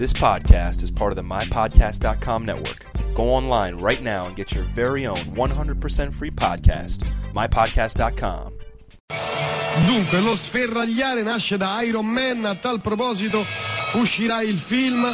This podcast is part of the MyPodcast.com network. Go online right now and get your very own 100% free podcast, MyPodcast.com. Dunque, lo sferragliare nasce da Iron Man. A tal proposito, uscirà il film.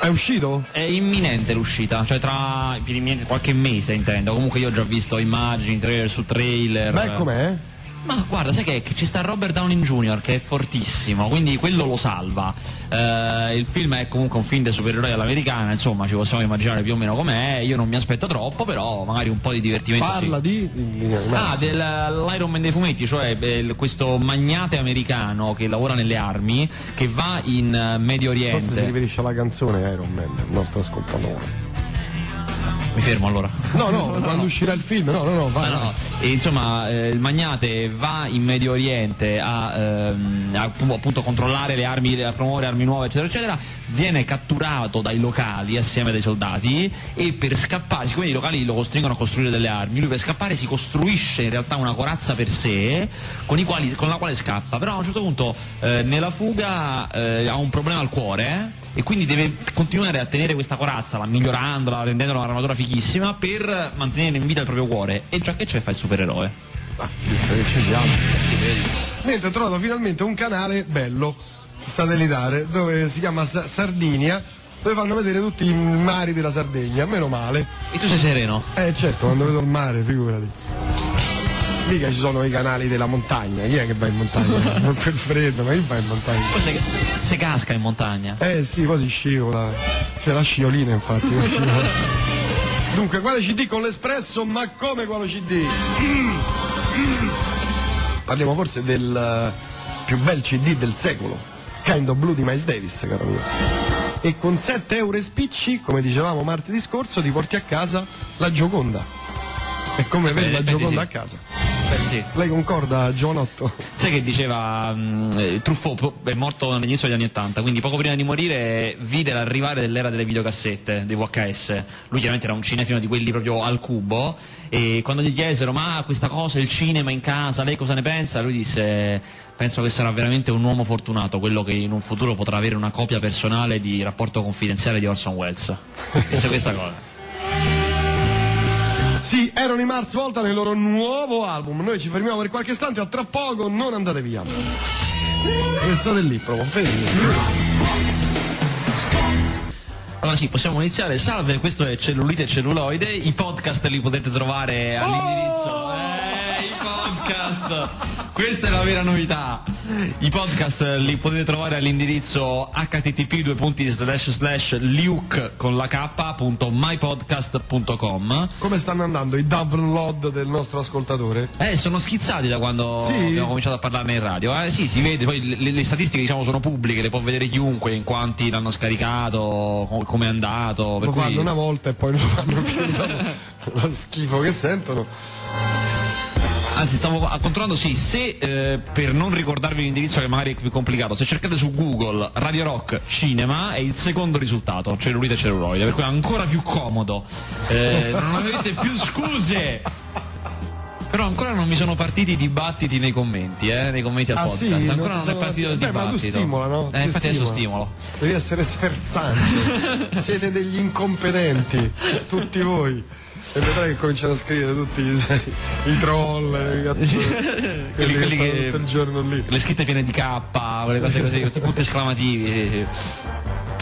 È uscito? È imminente l'uscita, cioè tra imminente, qualche mese intendo. Comunque io ho già visto immagini, trailer su trailer. Beh, com'è? Ma guarda, sai che, ci sta Robert Downey Jr. che è fortissimo, quindi quello lo salva. Eh, il film è comunque un film dei supereroi all'americana, insomma, ci possiamo immaginare più o meno com'è. Io non mi aspetto troppo, però magari un po' di divertimento. Parla sì. di. Ah, dell'Iron Man dei fumetti, cioè eh, questo magnate americano che lavora nelle armi, che va in eh, Medio Forse si Oriente. riferisce alla canzone Iron Man, il nostro ascoltatore. Mi fermo allora. No, no, quando uscirà il film, no, no, no, vai. Ah, no. E, insomma, eh, il magnate va in Medio Oriente a, ehm, a, appunto controllare le armi, a promuovere armi nuove, eccetera, eccetera. Viene catturato dai locali assieme ai soldati e per scappare, siccome i locali lo costringono a costruire delle armi, lui per scappare si costruisce in realtà una corazza per sé con, i quali- con la quale scappa. Però a un certo punto eh, nella fuga eh, ha un problema al cuore. Eh, e quindi deve continuare a tenere questa corazza, la migliorandola, rendendola un'armatura fighissima per mantenere in vita il proprio cuore. E già che c'è fa il supereroe. Ah, visto che ci siamo. Niente, ho trovato finalmente un canale bello, satellitare, dove si chiama Sa- Sardinia, dove fanno vedere tutti i mari della Sardegna, meno male. E tu sei sereno? Eh certo, quando vedo il mare, figurati. Mica ci sono i canali della montagna, chi è che va in montagna? non per freddo, ma chi va in montagna? Poi se, se casca in montagna. Eh sì, poi si scivola. C'è la sciolina infatti. Dunque, quale CD con l'espresso? Ma come quale CD? Parliamo forse del eh, più bel CD del secolo. Kind of Blue di Miles Davis, caro mio. E con 7 euro e spicci, come dicevamo martedì scorso, ti porti a casa la Gioconda. E come vedi la effetti Gioconda sì. a casa. Beh, sì. Lei concorda, Giovanotto? Sai che diceva eh, Truffaut è morto all'inizio degli anni 80, quindi poco prima di morire vide l'arrivare dell'era delle videocassette, dei VHS. Lui chiaramente era un cinefilo di quelli proprio al cubo e quando gli chiesero "Ma questa cosa il cinema in casa, lei cosa ne pensa?" Lui disse "Penso che sarà veramente un uomo fortunato quello che in un futuro potrà avere una copia personale di Rapporto confidenziale di Orson Welles". Disse questa cosa. Sì, erano i Mars Volta nel loro nuovo album. Noi ci fermiamo per qualche istante, a tra poco non andate via. Restate lì, proprio fermi. Allora sì, possiamo iniziare. Salve, questo è Cellulite e Celluloide. I podcast li potete trovare all'indirizzo. Eh, i podcast! Questa è la vera novità. I podcast li potete trovare all'indirizzo http luke con la k punto mypodcast.com. Come stanno andando i download del nostro ascoltatore? Eh, sono schizzati da quando Sì? abbiamo cominciato a parlarne in radio. Eh, sì, si vede, poi le, le statistiche diciamo sono pubbliche, le può vedere chiunque, in quanti l'hanno scaricato, com- come è andato. Lo cui... fanno una volta e poi non lo fanno più. Lo schifo che sentono. Anzi, stavo controllando, sì, se eh, per non ricordarvi l'indirizzo che magari è più complicato, se cercate su Google Radio Rock Cinema è il secondo risultato, cellulite e celluloide, per cui è ancora più comodo. Eh, non avete più scuse! Però ancora non mi sono partiti i dibattiti nei commenti, eh, nei commenti al Ah, podcast. sì? ancora Non non, è partito il partiti- Beh, ma tu dibattito. stimola, no? Eh, Ti infatti adesso stimola. stimolo. Devi essere sferzante. Siete degli incompetenti, tutti voi. E vedrai che cominciano a scrivere tutti i, i troll, i cazzoni, quelli, Quelli- che quelli stanno che- tutto il giorno lì. Le scritte piene di K, quelle cose così, tutti punti esclamativi. sì, sì.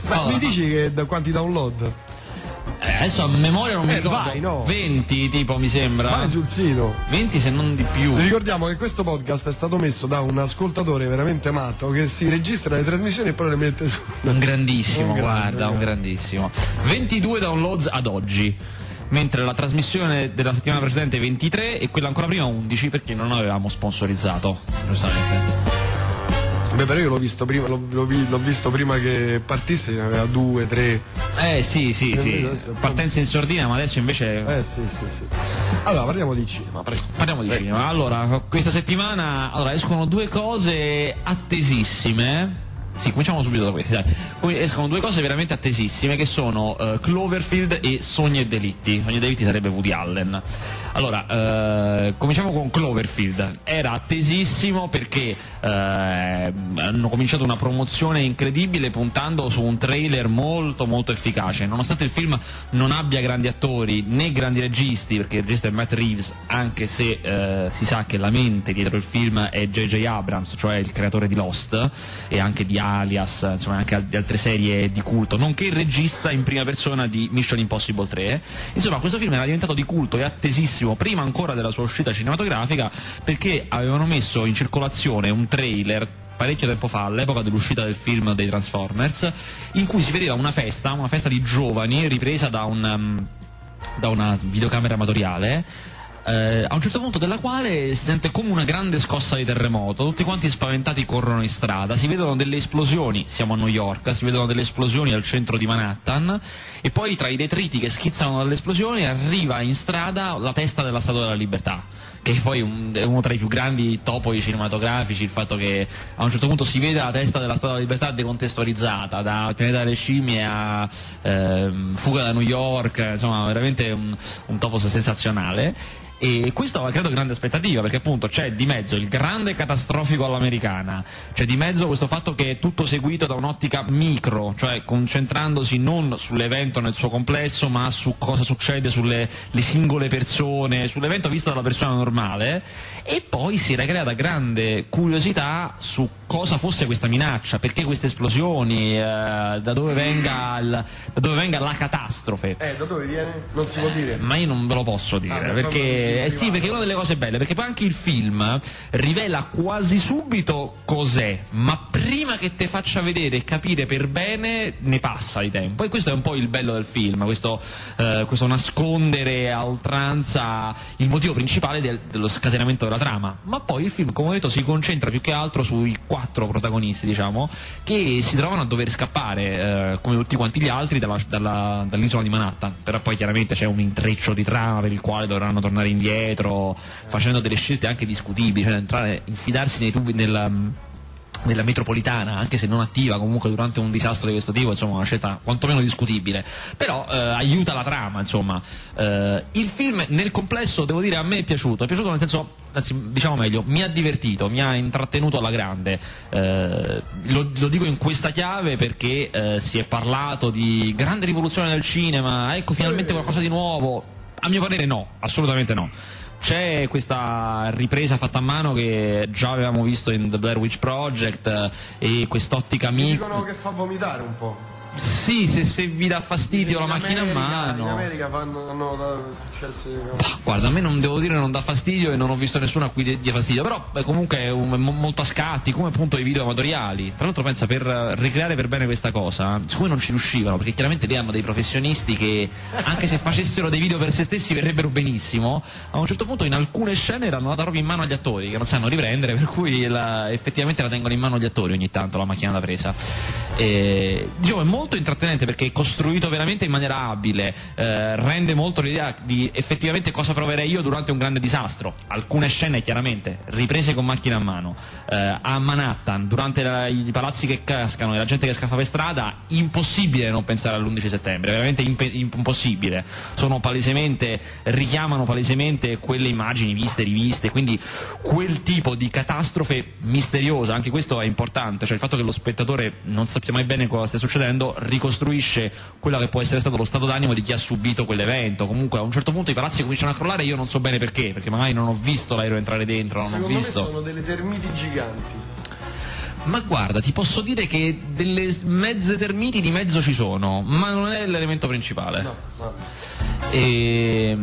Ma No, mi dici che da quanti download? Eh, adesso a memoria non mi Eh, ricordo. vai, no. 20 tipo mi sembra. Vai sul sito. 20 se non di più. Vi ricordiamo che questo podcast è stato messo da un ascoltatore veramente matto che si registra le trasmissioni e poi le mette su. Un grandissimo, Un guarda, un un grandissimo. 22 downloads ad oggi. Mentre la trasmissione della settimana precedente 23 e quella ancora prima 11 perché non avevamo sponsorizzato, giustamente. Beh, però io l'ho visto prima, l'ho, l'ho vi- l'ho visto prima che partisse, ne aveva due, tre. Eh sì, sì, Eh, sì. adesso- Partenza in sordina, ma adesso invece Eh sì, sì, sì. Allora, parliamo di cinema, prego. Parliamo di cinema. Allora, questa settimana allora, escono due cose attesissime. Sì, cominciamo subito da queste. Dai. Escono due cose veramente attesissime che sono eh, Cloverfield e Sogni e Delitti. Sogni e Delitti sarebbe Woody Allen. Allora, eh, cominciamo con Cloverfield. Era attesissimo perché eh, hanno cominciato una promozione incredibile puntando su un trailer molto molto efficace. Nonostante il film non abbia grandi attori né grandi registi, perché il regista è Matt Reeves, anche se eh, si sa che la mente dietro il film è J.J. Abrams, cioè il creatore di Lost e anche di Alias, insomma anche di altre serie di culto, nonché il regista in prima persona di Mission Impossible 3. Insomma, questo film era diventato di culto e attesissimo prima ancora della sua uscita cinematografica, perché avevano messo in circolazione un trailer parecchio tempo fa, all'epoca dell'uscita del film dei Transformers, in cui si vedeva una festa, una festa di giovani ripresa da, un, um, da una videocamera amatoriale eh, a un certo punto della quale si sente come una grande scossa di terremoto, tutti quanti spaventati corrono in strada, si vedono delle esplosioni, siamo a New York, si vedono delle esplosioni al centro di Manhattan e poi tra i detriti che schizzano dalle esplosioni arriva in strada la testa della Statua della Libertà che poi è uno tra i più grandi topoi cinematografici, il fatto che a un certo punto si vede la testa della Statua della Libertà decontestualizzata, da Pianeta delle Scimmie a eh, Fuga da New York, insomma veramente un, un topo sensazionale. E questo credo grande aspettativa perché appunto c'è di mezzo il grande catastrofico all'americana, c'è di mezzo questo fatto che è tutto seguito da un'ottica micro, cioè concentrandosi non sull'evento nel suo complesso ma su cosa succede sulle singole persone, sull'evento visto dalla persona normale e poi si era creata grande curiosità su cosa fosse questa minaccia, perché queste esplosioni, eh, da, dove venga il, da dove venga la catastrofe. Eh, da dove viene? Non si può dire. Ma io non ve lo posso dire, ah, perché, eh, sì, perché è una delle cose belle, perché poi anche il film rivela quasi subito cos'è, ma prima che te faccia vedere e capire per bene ne passa di tempo. E questo è un po' il bello del film, questo, eh, questo nascondere a oltranza il motivo principale del, dello scatenamento della trama. Ma poi il film, come ho detto, si concentra più che altro sui quattro quattro protagonisti, diciamo, che si trovano a dover scappare, eh, come tutti quanti gli altri, dalla, dalla, dall'isola di Manhattan. Però poi chiaramente c'è un intreccio di trama per il quale dovranno tornare indietro, facendo delle scelte anche discutibili, cioè entrare, infidarsi nei tubi nella nella metropolitana, anche se non attiva comunque durante un disastro di questo tipo, insomma una scelta quantomeno discutibile, però eh, aiuta la trama, insomma. Eh, il film nel complesso, devo dire, a me è piaciuto, è piaciuto nel senso, anzi diciamo meglio, mi ha divertito, mi ha intrattenuto alla grande, eh, lo, lo, dico in questa chiave perché eh, si è parlato di grande rivoluzione del cinema, ecco finalmente qualcosa di nuovo, a mio parere no, assolutamente no. C'è questa ripresa fatta a mano che già avevamo visto in The Blair Witch Project eh, e quest'ottica Mi dicono che fa vomitare un po'. Sì, se, se, vi dà fastidio in la macchina America, a mano. In America fanno, hanno successi. Bah, guarda, a me non devo dire non dà fastidio e non ho visto nessuno a cui dia fastidio, però beh, comunque è un, molto a scatti, come appunto i video amatoriali. Tra l'altro pensa per ricreare per bene questa cosa, siccome non ci riuscivano, perché chiaramente lì hanno dei professionisti che anche se facessero dei video per se stessi verrebbero benissimo, a un certo punto in alcune scene l'hanno data proprio in mano agli attori, che non sanno riprendere, per cui la, effettivamente la tengono in mano agli attori ogni tanto la macchina da presa. E, diciamo, è molto molto intrattenente perché è costruito veramente in maniera abile, eh, rende molto l'idea di effettivamente cosa proverei io durante un grande disastro. Alcune scene chiaramente riprese con macchina a mano, eh, a Manhattan, durante la, i palazzi che cascano e la gente che scappa per strada, impossibile non pensare all'11 settembre, veramente imp- impossibile. Palesemente, richiamano palesemente quelle immagini viste riviste, quindi quel tipo di catastrofe misteriosa, anche questo è importante, cioè il fatto che lo spettatore non sappia mai bene cosa stia succedendo, ricostruisce quello che può essere stato lo stato d'animo di chi ha subito quell'evento. Comunque a un certo punto i palazzi cominciano a crollare e io non so bene perché, perché magari non ho visto l'aereo entrare dentro, non Secondo ho visto. Me sono delle termiti giganti. Ma guarda, ti posso dire che delle mezze termiti di mezzo ci sono, ma non è l'elemento principale. No, no. E,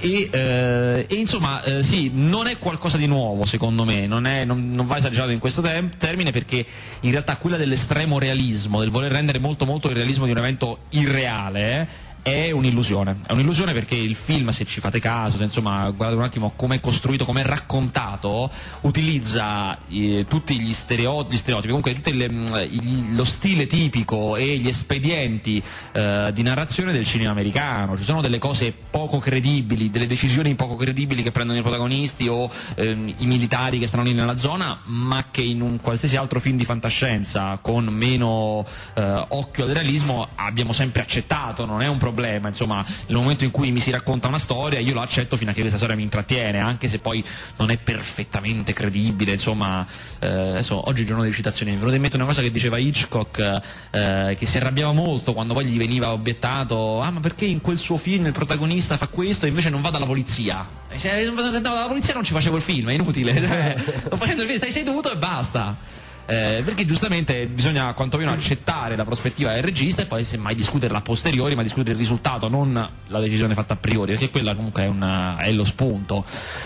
e, eh, e, insomma, eh, sì, non è qualcosa di nuovo secondo me, non, è, non, non va esagerato in questo tem- termine perché in realtà quella dell'estremo realismo, del voler rendere molto molto il realismo di un evento irreale, eh, è un'illusione, è un'illusione perché il film, se ci fate caso, insomma, guardate un attimo come è costruito, come è raccontato, utilizza eh, tutti gli stereotipi, gli stereotipi comunque le, mm, lo stile tipico e gli espedienti eh, di narrazione del cinema americano. Ci sono delle cose poco credibili, delle decisioni poco credibili che prendono i protagonisti o ehm, i militari che stanno lì nella zona, ma che in un qualsiasi altro film di fantascienza con meno eh, occhio al realismo abbiamo sempre accettato, non è un problema problema, insomma, nel momento in cui mi si racconta una storia io lo accetto fino a che questa storia mi intrattiene, anche se poi non è perfettamente credibile, insomma, eh, adesso oggi è il giorno delle citazioni, mi è venuta in mente una cosa che diceva Hitchcock, eh, che si arrabbiava molto quando poi gli veniva obiettato, ah ma perché in quel suo film il protagonista fa questo e invece non va dalla polizia? Cioè, no, dalla polizia non ci facevo il film, è inutile, cioè, facendo il film, stai seduto e basta. Eh, perché giustamente bisogna quantomeno accettare la prospettiva del regista e poi semmai discuterla a posteriori, ma discutere il risultato, non la decisione fatta a priori, perché quella comunque è, una- è lo spunto.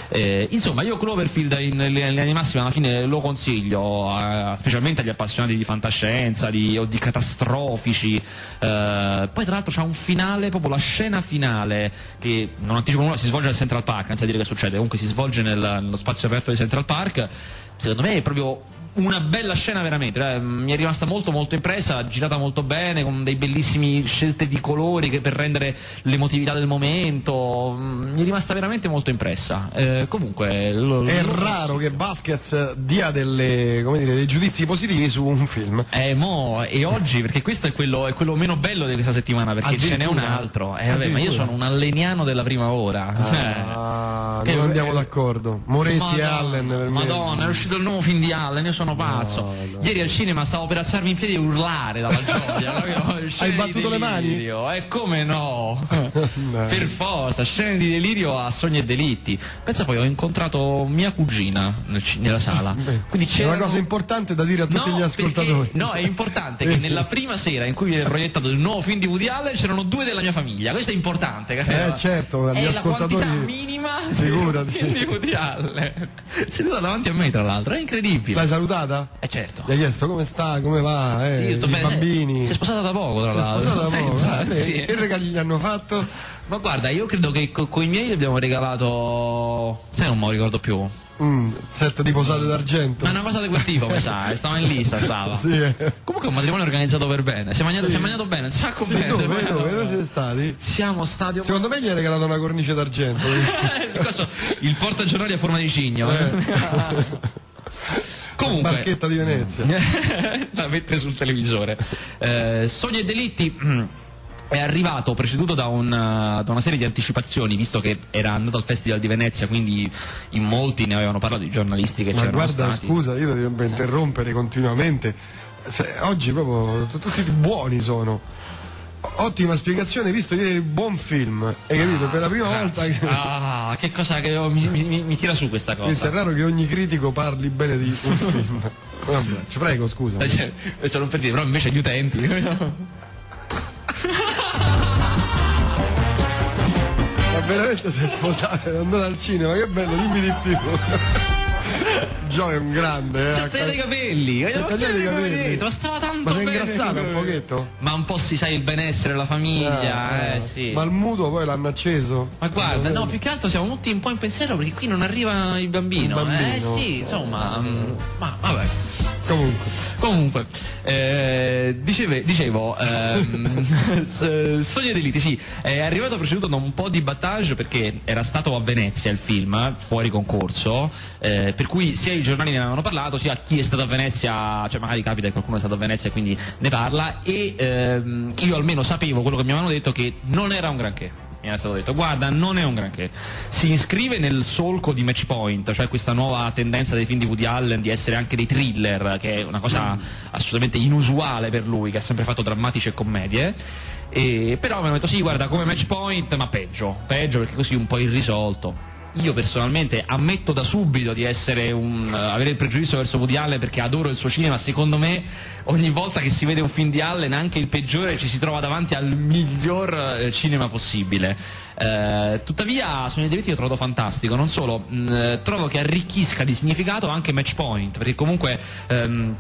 Eh, insomma, io Cloverfield in linea di massima alla fine lo consiglio, a- specialmente agli appassionati di fantascienza, di, o di catastrofici. Eh, poi tra l'altro c'è un finale, proprio la scena finale, che non anticipo nulla, si svolge al Central Park, senza dire che succede, comunque si svolge nel- nello spazio aperto di Central Park. Secondo me è proprio una bella scena veramente, eh, mi è rimasta molto molto impressa, girata molto bene, con dei bellissimi scelte di colori che per rendere l'emotività del momento, mm, mi è rimasta veramente molto impressa. Eh, comunque, lo- È lo- raro che Vasquez dia delle, come dire, dei giudizi positivi su un film. Eh, mo, e oggi, perché questo è quello, è quello meno bello di questa settimana, perché ce n'è un altro. Eh, vabbè, ma io sono un alleniano della prima ora. Ah, Che- non andiamo d'accordo. Moretti e Madonna, Allen per me. Madonna, è uscito il nuovo film di Allen, io sono pazzo. No, no. Ieri al cinema stavo per alzarmi in piedi e urlare dalla gioia. di battuto le mani? E come no? per forza, scene di delirio a sogni e delitti. Pensa poi, ho incontrato mia cugina nel ci- nella sala. Quindi È c'era una cosa importante da dire a tutti gli ascoltatori. no, è importante che nella prima sera in cui viene proiettato il nuovo film di Woody Allen c'erano due della mia famiglia. Questo è importante. capito? Eh, certo, gli è ascoltatori- la quantità minima Figurati. di Woody Allen. Seduta davanti a me, tra l'altro, è incredibile. Salutata? Eh certo. Gli hai chiesto come sta, come va, eh, Sì, i bene, bambini. Si è sposata da poco, tra Si è l'altro. sposata da poco, Pensa, eh, sì. Che regali gli hanno fatto? Ma guarda, io credo che con i miei abbiamo regalato. Sai, non me lo ricordo più. Mm, set di posate d'argento. Ma è una cosa di quel tipo, mi sa, eh, stava in lista, stava. Sì, eh. Comunque è un matrimonio organizzato per bene. Si è mangiato, si è mangiato bene, un sacco Sì, bene. dove, Poi- dove, dove siete stati? Siamo stati. Secondo me gli hai regalato una cornice d'argento. Il portagiornali a forma di cigno. Comunque. Barchetta di Venezia. la mette sul televisore. Eh, Sogni e delitti. mm, È arrivato preceduto da, un, eh, da una serie di anticipazioni, visto che era andato al Festival di Venezia, quindi in molti ne avevano parlato i giornalisti che Ma c'erano guarda, stati. scusa, io devo interrompere continuamente. Cioè, oggi proprio tutti buoni sono. Ottima spiegazione, visto ieri il buon film. Hai capito? Per la prima volta che. Ah, che cosa che mi, mi- mi- tira su questa Pensa, cosa. è raro che ogni critico parli bene di un film. Vabbè, ci prego, scusa. Eh, cioè, questo non per dire, però invece gli utenti. Ma veramente sei sposato, è andato al cinema, che bello, dimmi di più. Gio è un grande, Si eh. è tagliato i capelli, ma Si è tagliato i capelli. Ma stava tanto Ma sei ingrassato un pochetto? Ma un po' si sa il benessere della famiglia, eh, sì. Ma il mutuo poi l'hanno acceso? Ma guarda, no, più che altro siamo tutti un po' in pensiero perché qui non arriva il bambino. Il bambino. Eh sì, insomma, mm, ma vabbè. Comunque. Comunque, eh, diceve- dicevo, ehm, s- Sogni e delitti, sì, è arrivato preceduto da un po' di battage perché era stato a Venezia il film, eh, fuori concorso, eh, per cui sia i giornali ne avevano parlato, sia chi è stato a Venezia, cioè magari capita che qualcuno è stato a Venezia e quindi ne parla, e ehm, io almeno sapevo quello che mi avevano detto che non era un granché. Mi era stato detto, guarda, non è un granché. Si iscrive nel solco di Match Point, cioè questa nuova tendenza dei film di Woody Allen di essere anche dei thriller, che è una cosa assolutamente inusuale per lui, che ha sempre fatto drammatici e commedie. E, però mi hanno detto sì, guarda, come Match Point, ma peggio, peggio perché così un po' irrisolto. Io personalmente ammetto da subito di un, eh, avere il pregiudizio verso Woody Allen perché adoro il suo cinema. Secondo me, ogni volta che si vede un film di Allen, anche il peggiore, ci si trova davanti al miglior eh, cinema possibile. Eh, tuttavia, Sogni e diritti l'ho trovato fantastico. Non solo, mh, eh, trovo che arricchisca di significato anche Match Point, perché comunque. ehm,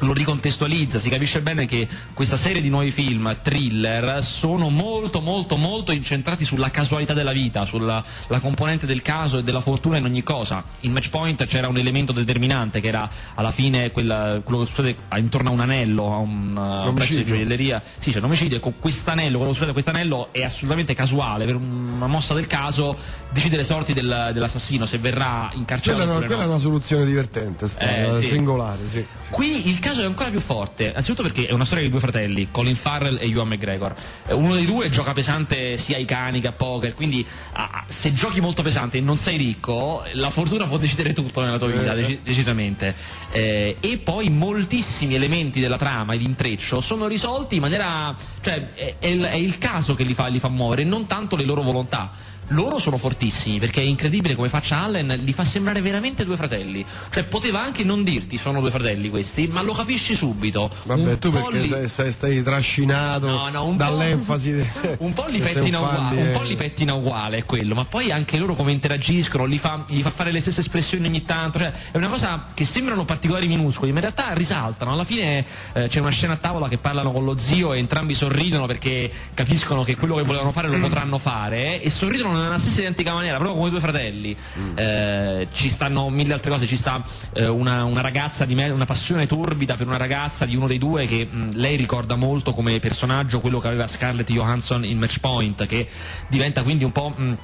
lo ricontestualizza, si capisce bene che questa serie di nuovi film thriller sono molto molto molto incentrati sulla casualità della vita, sulla la componente del caso e della fortuna in ogni cosa. In Match Point c'era un elemento determinante che era alla fine quella- quello che succede intorno a un anello, a un, uh, un pezzo di gioielleria. Sì, c'è un omicidio e con quest'anello, quello che succede a quest'anello è assolutamente casuale, per una mossa del caso decide le sorti del- dell'assassino, se verrà incarcerato Quella, è una- oppure quella è no. una soluzione divertente, sta, Eh, sì. singolare, sì. Qui il caso è ancora più forte, anzitutto perché è una storia di due fratelli, Colin Farrell e Ewan McGregor. Eh, Uno dei due gioca pesante sia ai cani che a poker, quindi ah, se giochi molto pesante e non sei ricco, la fortuna può decidere tutto nella tua vita, deci- decisamente. Eh, e poi moltissimi elementi della trama e di intreccio sono risolti in maniera. cioè è, è il, è il caso che li fa, li fa muovere, non tanto le loro volontà. Loro sono fortissimi perché è incredibile come faccia Allen, li fa sembrare veramente due fratelli. Cioè poteva anche non dirti sono due fratelli questi, ma lo capisci subito. Vabbè, Un tu perché li- sei, sei- stai trascinato No, no, un dall'enfasi. di- un po' li pettina un uguale, un po' li pettina uguale è quello, ma poi anche loro come interagiscono, li fa, gli fa fare le stesse espressioni ogni tanto, cioè è una cosa che sembrano particolari minuscoli, ma in realtà risaltano. Alla fine eh, c'è una scena a tavola che parlano con lo zio e entrambi sorridono perché capiscono che quello che volevano fare lo potranno fare e sorridono nella stessa identica maniera, proprio come due fratelli. Eh, ci stanno mille altre cose, ci sta eh, una, una ragazza di me, una passione torbida per una ragazza di uno dei due che mh, lei ricorda molto come personaggio quello che aveva Scarlett Johansson in Match Point, che diventa quindi un po'. mh,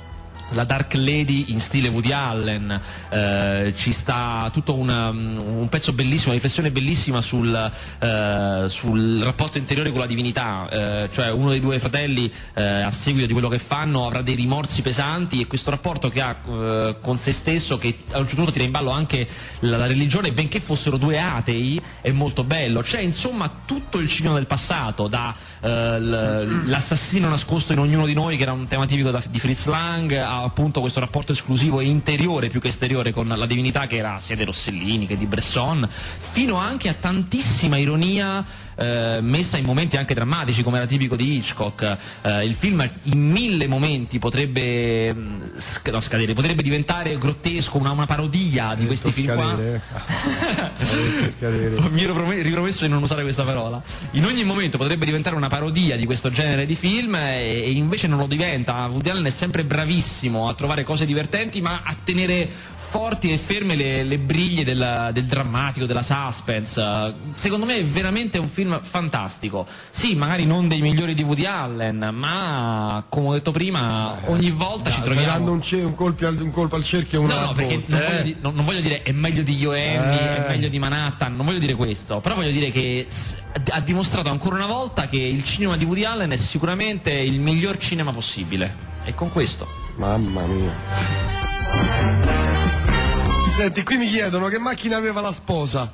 la Dark Lady in stile Woody Allen, eh, ci sta tutto una- un pezzo bellissimo, una riflessione bellissima sul, eh, sul rapporto interiore con la divinità, eh, cioè uno dei due fratelli eh, a seguito di quello che fanno avrà dei rimorsi pesanti e questo rapporto che ha eh, con se stesso che a un certo punto tira in ballo anche la, la religione, benché fossero due atei, è molto bello. C'è insomma tutto il cinema del passato, da eh, l'assassino nascosto in ognuno di noi, che era un tema tipico da- di Fritz Lang, a appunto questo rapporto esclusivo e interiore più che esteriore con la divinità che era sia di Rossellini che di Bresson, fino anche a tantissima ironia eh, messa in momenti anche drammatici come era tipico di Hitchcock. Eh, il film in mille momenti potrebbe mh, sc- no, scadere, potrebbe diventare grottesco, una, una parodia di questi film qua. scadere. Scadere. Mi ero prome- ripromesso di non usare questa parola. In ogni momento potrebbe diventare una parodia di questo genere di film e, e invece non lo diventa. Woody Allen è sempre bravissimo a trovare cose divertenti, ma a tenere forti e ferme le, le briglie del, del drammatico, della suspense. Eh, Secondo me è veramente un film fantastico. Sì, magari non dei migliori di Woody Allen, ma come ho detto prima, ogni volta ci Stai troviamo. dando un, un colpo al, un colpo al cerchio e una No, no, perché non, eh. voglio di- non- non voglio dire è meglio di Yoemi, Eh. è meglio di Manhattan, non voglio dire questo, però voglio dire che ha dimostrato ancora una volta che il cinema di Woody Allen è sicuramente il miglior cinema possibile. E con questo. Mamma mia. Senti, qui mi chiedono che macchina aveva la sposa.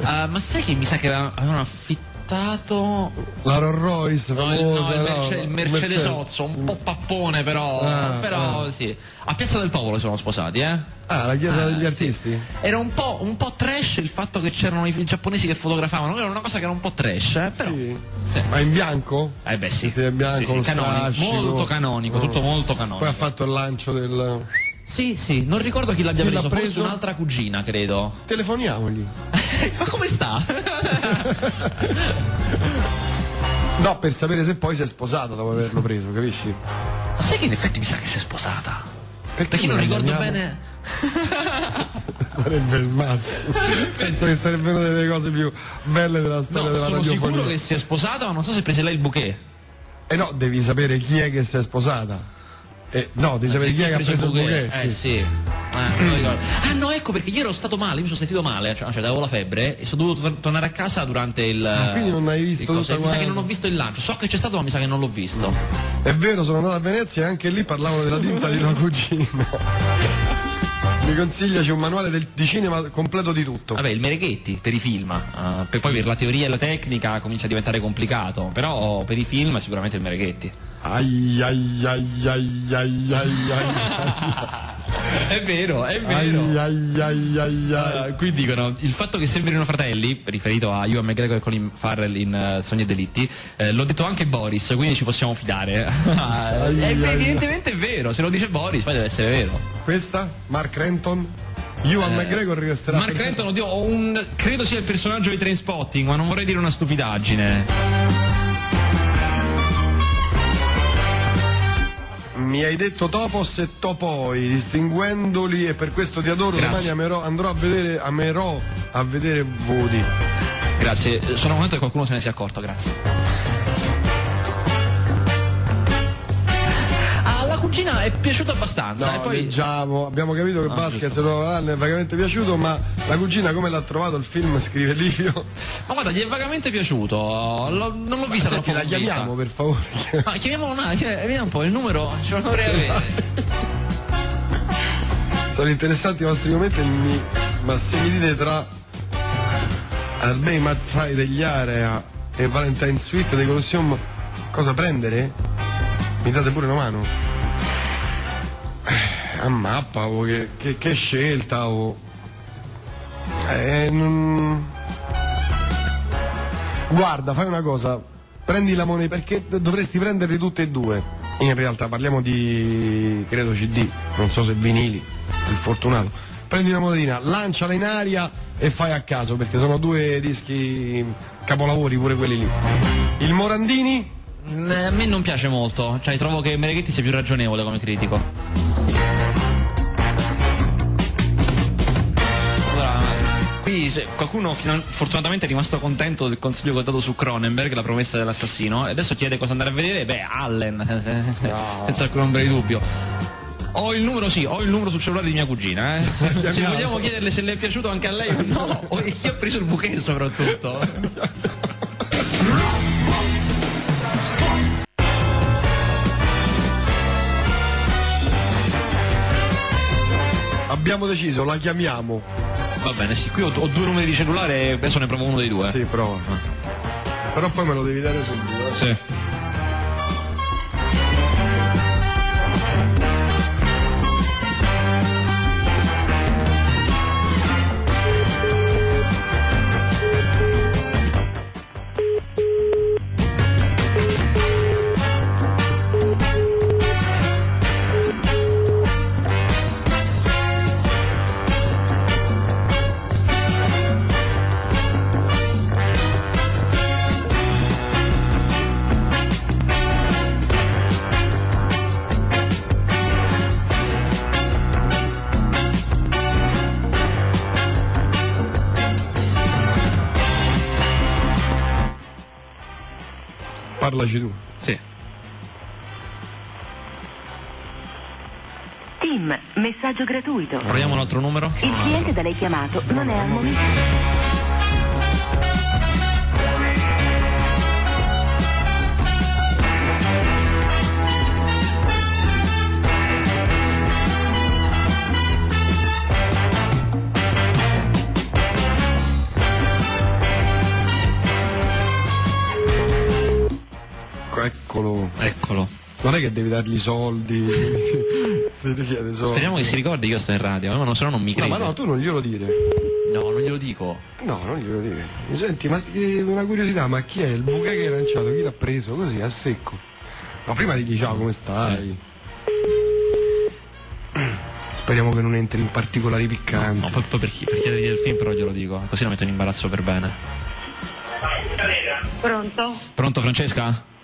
Ah, ma sai che mi sa che avevano affittato. La Rolls Royce il, famosa. no, il, no, Merce- il Mercedes Mercedes. Ozzo, un po' pappone però, Ah, però sì. A Piazza del Popolo sono sposati, eh? Ah, la chiesa Ah, degli sì. artisti? Era un po', un po' trash il fatto che c'erano i giapponesi che fotografavano, era una cosa che era un po' trash, eh, però. Sì. Sì. Ma in bianco? Eh beh sì, Vestiti in bianco, Sì, sì, canonico, molto canonico, tutto molto Poi ha canonico. fatto il lancio del... Sì, sì, non ricordo chi l'abbia Chi l'ha preso, forse preso? un'altra cugina, credo. Telefoniamogli. Ma come sta? No, per sapere se poi si è sposato dopo averlo preso, capisci? Ma sai che in effetti mi sa che si è sposata? Perché non la ricordo chiamiamo? bene. Sarebbe il massimo. Penso che sarebbe una delle cose più belle della storia No, della sono radiofonia. sicuro che si è sposata, ma non so se prese lei il bouquet. Eh no, devi sapere chi è che si è sposata. Eh, no, devi sapere chi è che ha preso bouquet. Eh sì. Ah. Ah, no, ecco perché io ero stato male, mi sono sentito male, cioè, cioè avevo la febbre e sono dovuto tor- tornare a casa durante il. Ah, quindi non hai visto il tutta Mi sa che non ho visto il lancio. So che c'è stato, ma mi sa che non l'ho visto. È vero, sono andato a Venezia e anche lì parlavano della tinta di tua cugina. Mi consigliaci un manuale del- di cinema completo di tutto. Vabbè, il Mereghetti per i film, eh, per poi per la teoria e la tecnica comincia a diventare complicato, però per i film sicuramente il Mereghetti. Ai ai ai ai ai ai ai È vero, è ai ai ai ai ai. Eh, qui dicono il fatto che sembrino fratelli, riferito a Ewan McGregor e Colin Farrell in eh, Sogni e Delitti, eh, l'ho detto anche Boris, quindi ci possiamo fidare. Ai, Eh, ai, ai. evidentemente è vero, se lo dice Boris poi deve essere vero. Questa? Mark Renton? Ewan McGregor resterà Eh, Mark per Renton, oddio, ho un, credo sia il personaggio di Trainspotting, ma non vorrei dire una stupidaggine. Mi hai detto topos e topoi, distinguendoli e per questo ti adoro. Grazie. Domani amerò- andrò a vedere, amerò a vedere Woody. Grazie, sono contento che qualcuno se ne sia accorto, grazie. Cugina è piaciuto abbastanza. e No, poi... leggiamo, abbiamo capito che Ah, giusto. Nuovo Anno è vagamente piaciuto, ma la cugina come l'ha trovato il film, scrive Livio. Ma guarda, gli è vagamente piaciuto. L'ho- non l'ho vista Senti, la chiamiamo per favore. Ma chiamiamo una, chiam- vediamo un po' il numero, ce lo dovrei avere. Sono interessanti i vostri commenti, mi- ma se mi dite tra Albei Mad Fry degli Area e Valentine Suite dei Colosseum cosa prendere? Mi date pure una mano? Eh, A mappa, oh, che, che- che scelta, oh. Eh, non... Guarda, fai una cosa, prendi la moneta perché dovresti prenderli tutte e due. In realtà parliamo di credo CD, non so se vinili, il fortunato. Prendi una monetina, lanciala in aria e fai a caso perché sono due dischi capolavori pure quelli lì. Il Morandini? Mm, A me non piace molto, cioè trovo che Mereghetti sia più ragionevole come critico. Qui se- qualcuno final- fortunatamente è rimasto contento del consiglio che ho dato su Cronenberg, la promessa dell'assassino, e adesso chiede cosa andare a vedere, beh, Allen, senza alcun ombra di dubbio. Ho il numero, sì, ho il numero sul cellulare di mia cugina, eh. Se vogliamo chiederle se le è piaciuto anche a lei o no, o chi ha preso il bouquet soprattutto. Abbiamo deciso, la chiamiamo. Va bene, sì, qui ho, ho due numeri di cellulare e adesso ne provo uno dei due. Sì, prova. Però poi me lo devi dare subito. eh. Sì. Parlaci tu. Sì. Tim, messaggio gratuito. Proviamo un altro numero? Il cliente da lei chiamato non è al momento. Eccolo. Eccolo. Non è che devi dargli i soldi. Ti chiede soldi. Speriamo che si ricordi che io sto in radio, ma no, se no non mi No, crede. ma no, tu non glielo dire. No, non glielo dico. No, non glielo dire. Senti, ma che- una curiosità, ma chi è il bouquet che hai lanciato? Chi l'ha preso? Così, a secco. No, prima digli ciao, come stai? Speriamo che non entri in particolari piccanti. No, poi, poi per, chi- per chiedergli del film però glielo dico, così lo metto in imbarazzo per bene. Pronto? Pronto Francesca?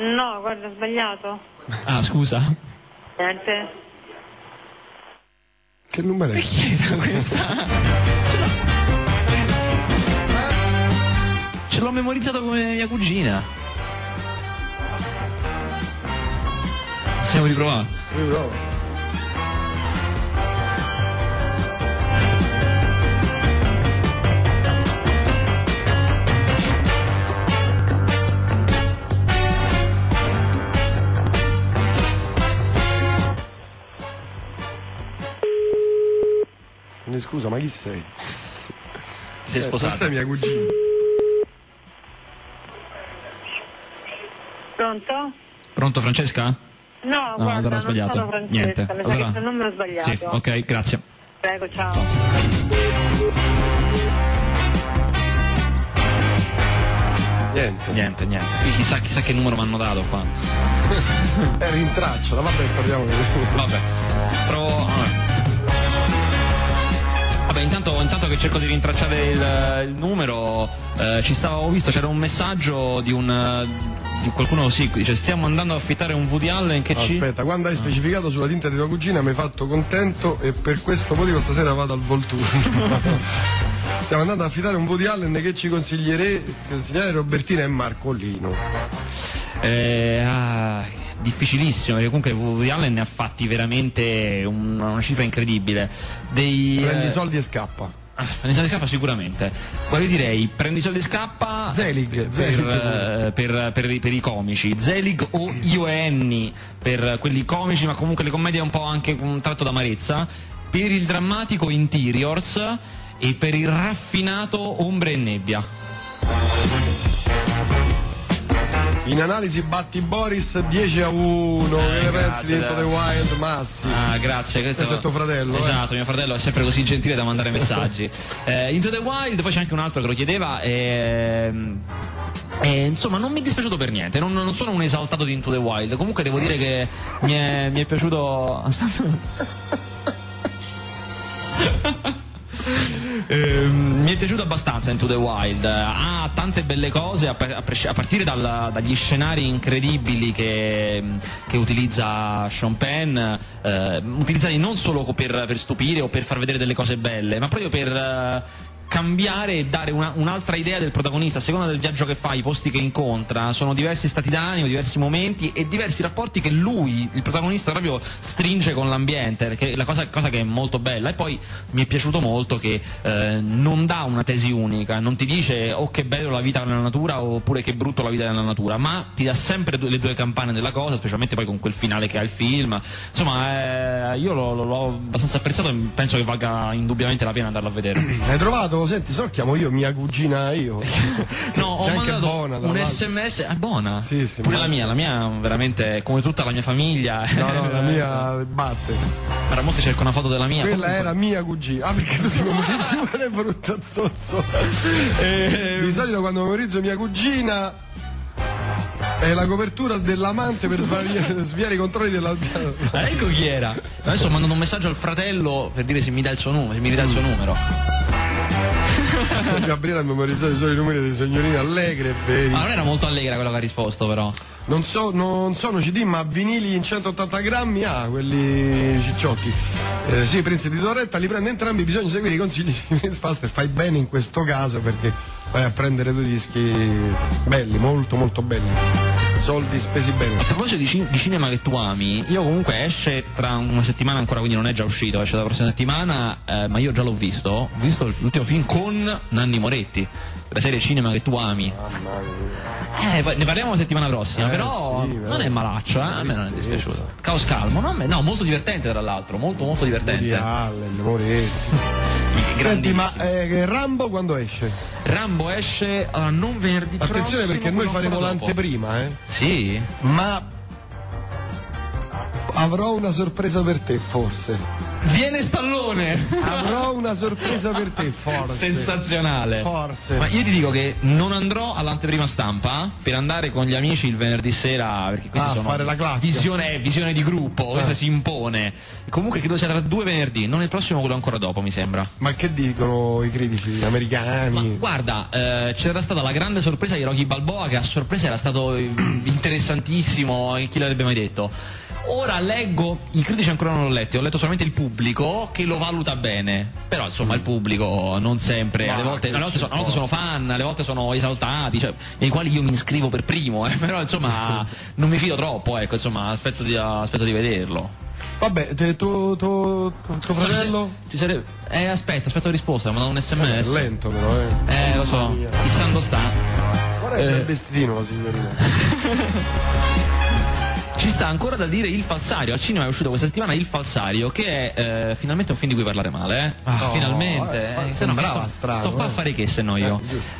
No, guarda, ho sbagliato. Ah, scusa. Niente. Che numero è? Chi era questa? Ce l'ho memorizzato come mia cugina. Possiamo riprovare? Eh, Scusa, ma chi sei? Sei Eh, sposato? Non sei mia cugina. Pronto? Pronto Francesca? No, No, guarda, ho non sbagliato. sono Francesca, Niente. mi sa Allora- che c'è il numero sbagliato. Sì, ok, grazie. Prego, ciao. Niente. Niente, niente. Qui chissà, chissà che numero mi hanno dato qua. Eh, rintracciala, vabbè, parliamo di Vabbè. Provo. Vabbè. Vabbè, intanto, intanto che cerco di rintracciare il, il numero, eh, ci stavo, ho visto, c'era un messaggio di un. eh, di qualcuno sì, dice stiamo andando ad affittare un Woody Allen che ci. Aspetta, quando hai specificato sulla tinta di tua cugina mi hai fatto contento e per questo motivo stasera vado al Volturno. Stiamo andando ad affidare un Woody Allen che ci consigliere- consigliare Robertina e Marcolino. Eh, ah, difficilissimo, perché comunque Woody Allen ne ha fatti veramente un- una cifra incredibile. Dei, Prendi eh, soldi e scappa. Ah, prendi soldi e scappa sicuramente. Poi io direi prendi soldi e scappa Zelig, per, Zelig eh, per- per i- per i comici. Zelig o Io e Annie per quelli comici, ma comunque le commedie un po' anche un tratto d'amarezza. Per il drammatico Interiors e per il raffinato Ombre e Nebbia. In analisi batti Boris 10 a 1. che ne pensi di Into the Wild, Massi? Ah, grazie. Questo è tuo fratello, eh? Esatto, mio fratello è sempre così gentile da mandare messaggi. Eh, Into the Wild, poi c'è anche un altro che lo chiedeva. ehm, eh, insomma, non mi è dispiaciuto per niente. Non, non sono un esaltato di Into the Wild. Comunque, devo dire che mi è, mi è piaciuto. Ehm, mi è piaciuto abbastanza Into the Wild, ha tante belle cose a, par- a partire dal- dagli scenari incredibili che, che utilizza Sean Penn, eh, utilizzati non solo per, per stupire o per far vedere delle cose belle, ma proprio per eh, cambiare e dare una- un'altra idea del protagonista a seconda del viaggio che fa, i posti che incontra, sono diversi stati d'animo, diversi momenti e diversi rapporti che lui, il protagonista, proprio stringe con l'ambiente, perché la cosa, cosa che è molto bella. E poi mi è piaciuto molto che eh, non dà una tesi unica, non ti dice oh che bello la vita nella natura oppure che brutto la vita nella natura, ma ti dà sempre le due campane della cosa, specialmente poi con quel finale che ha il film. Insomma, eh, io l'ho, l'ho- abbastanza apprezzato e penso che valga indubbiamente la pena andarlo a vedere. Hai trovato? Senti, so chiamo io mia cugina io. No, ho Che è anche buona, un l'altro. sms, è buona. Sì, sì, Pure ma- la mia, la mia veramente come tutta la mia famiglia. No, no, la mia batte. Ora molti cercano una foto della mia. Quella comunque- era mia cugina. Ah, perché tu ti memorizzi pure brutta zozzo. Eh, Di solito quando memorizzo mia cugina è la copertura dell'amante per sviare, sviare i controlli della. Ah, ecco chi era. Adesso ho mandato un messaggio al fratello per dire se mi dà il suo numero, se mi ridà il suo numero. Gabriele ha memorizzato i suoi numeri dei signorini allegre e veri. Ma non era molto allegra quello che ha risposto, però. Non, so, non sono CD, ma vinili in 180 grammi, ah, quelli cicciotti. Eh, sì, Prince di Torretta, li prende entrambi, bisogna seguire i consigli di Vince Faster. Fai bene in questo caso perché vai a prendere due dischi belli, molto molto belli. Soldi spesi bene. A proposito di, cin- di cinema che tu ami, io comunque esce tra una settimana ancora, quindi non è già uscito, esce la prossima settimana, eh, ma io già l'ho visto. Ho visto l'ultimo film con Nanni Moretti, la serie cinema che tu ami. Eh, poi ne parliamo la settimana prossima, Eh, però sì, non è malaccio, eh? a me non è dispiaciuto. Caos calmo, no, molto divertente tra l'altro, molto molto Di divertente. Allen, Moretti. Senti, ma eh, Rambo quando esce? Rambo esce allora, non venerdì Attenzione perché noi faremo l'anteprima, eh. Sì? Ma avrò una sorpresa per te, forse. Viene Stallone! Avrò una sorpresa per te, forse. Sensazionale. Forse. Ma io ti dico che non andrò all'anteprima stampa per andare con gli amici il venerdì sera perché questi Ah, sono fare la clacchia. visione, visione di gruppo, questa si impone. Comunque credo sia tra due venerdì, non il prossimo, quello ancora dopo, mi sembra. Ma che dicono i critici americani? Guarda, eh, c'era stata la grande sorpresa di Rocky Balboa che a sorpresa era stato eh, interessantissimo, chi l'avrebbe mai detto? Ora leggo, i critici ancora non l'ho letto, ho letto solamente il pubblico che lo valuta bene. Però insomma il pubblico non sempre, alle volte, alle volte sono, alle volte sono fan, alle volte sono esaltati, cioè, nei quali io mi iscrivo per primo, eh, però insomma non mi fido troppo, ecco, insomma aspetto di, aspetto di vederlo. Vabbè, te- tu, tu- tuo fratello? Ci sarebbe... Eh aspetta, aspetto la risposta, mi ha mandato un È sms. lento però, eh. Eh lo so, chissà dove sta. Guarda Eh. bel vestitino la signorina. Ci sta ancora da dire Il Falsario. Al cinema è uscito questa settimana Il Falsario, che è eh, finalmente un film di cui parlare male. Eh? Ah, No, finalmente. eh, Eh, se no, sto, sto qua eh. a fare che se no io.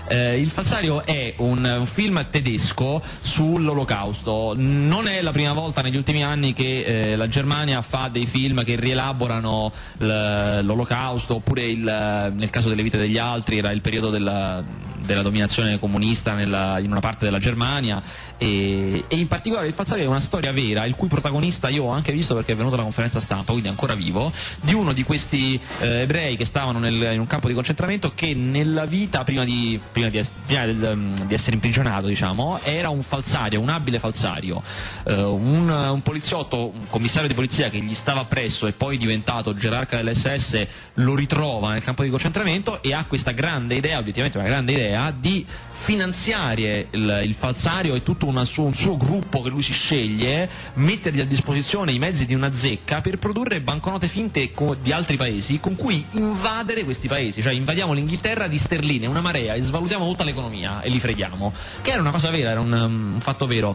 Eh. Eh, il Falsario è un, un film tedesco sull'olocausto. Non è la prima volta negli ultimi anni che eh, la Germania fa dei film che rielaborano l'olocausto, oppure il, nel caso delle vite degli altri era il periodo della, della dominazione comunista nella- in una parte della Germania. E, e in particolare il Falsario è una storia vera il cui protagonista io ho anche visto perché è venuto alla conferenza stampa quindi ancora vivo di uno di questi eh, ebrei che stavano nel- in un campo di concentramento che nella vita prima di, prima di prima mm, di essere imprigionato diciamo era un falsario un abile falsario. Eh, un, un poliziotto un commissario di polizia che gli stava appresso e poi diventato gerarca dell'SS lo ritrova nel campo di concentramento e ha questa grande idea obiettivamente una grande idea l'idea di finanziare il, il falsario e tutto una un suo gruppo che lui si sceglie, mettergli a disposizione i mezzi di una zecca per produrre banconote finte di altri paesi con cui invadere questi paesi, cioè invadiamo l'Inghilterra di sterline, una marea e svalutiamo tutta l'economia e li freghiamo, che era una cosa vera, era un, um, un fatto vero.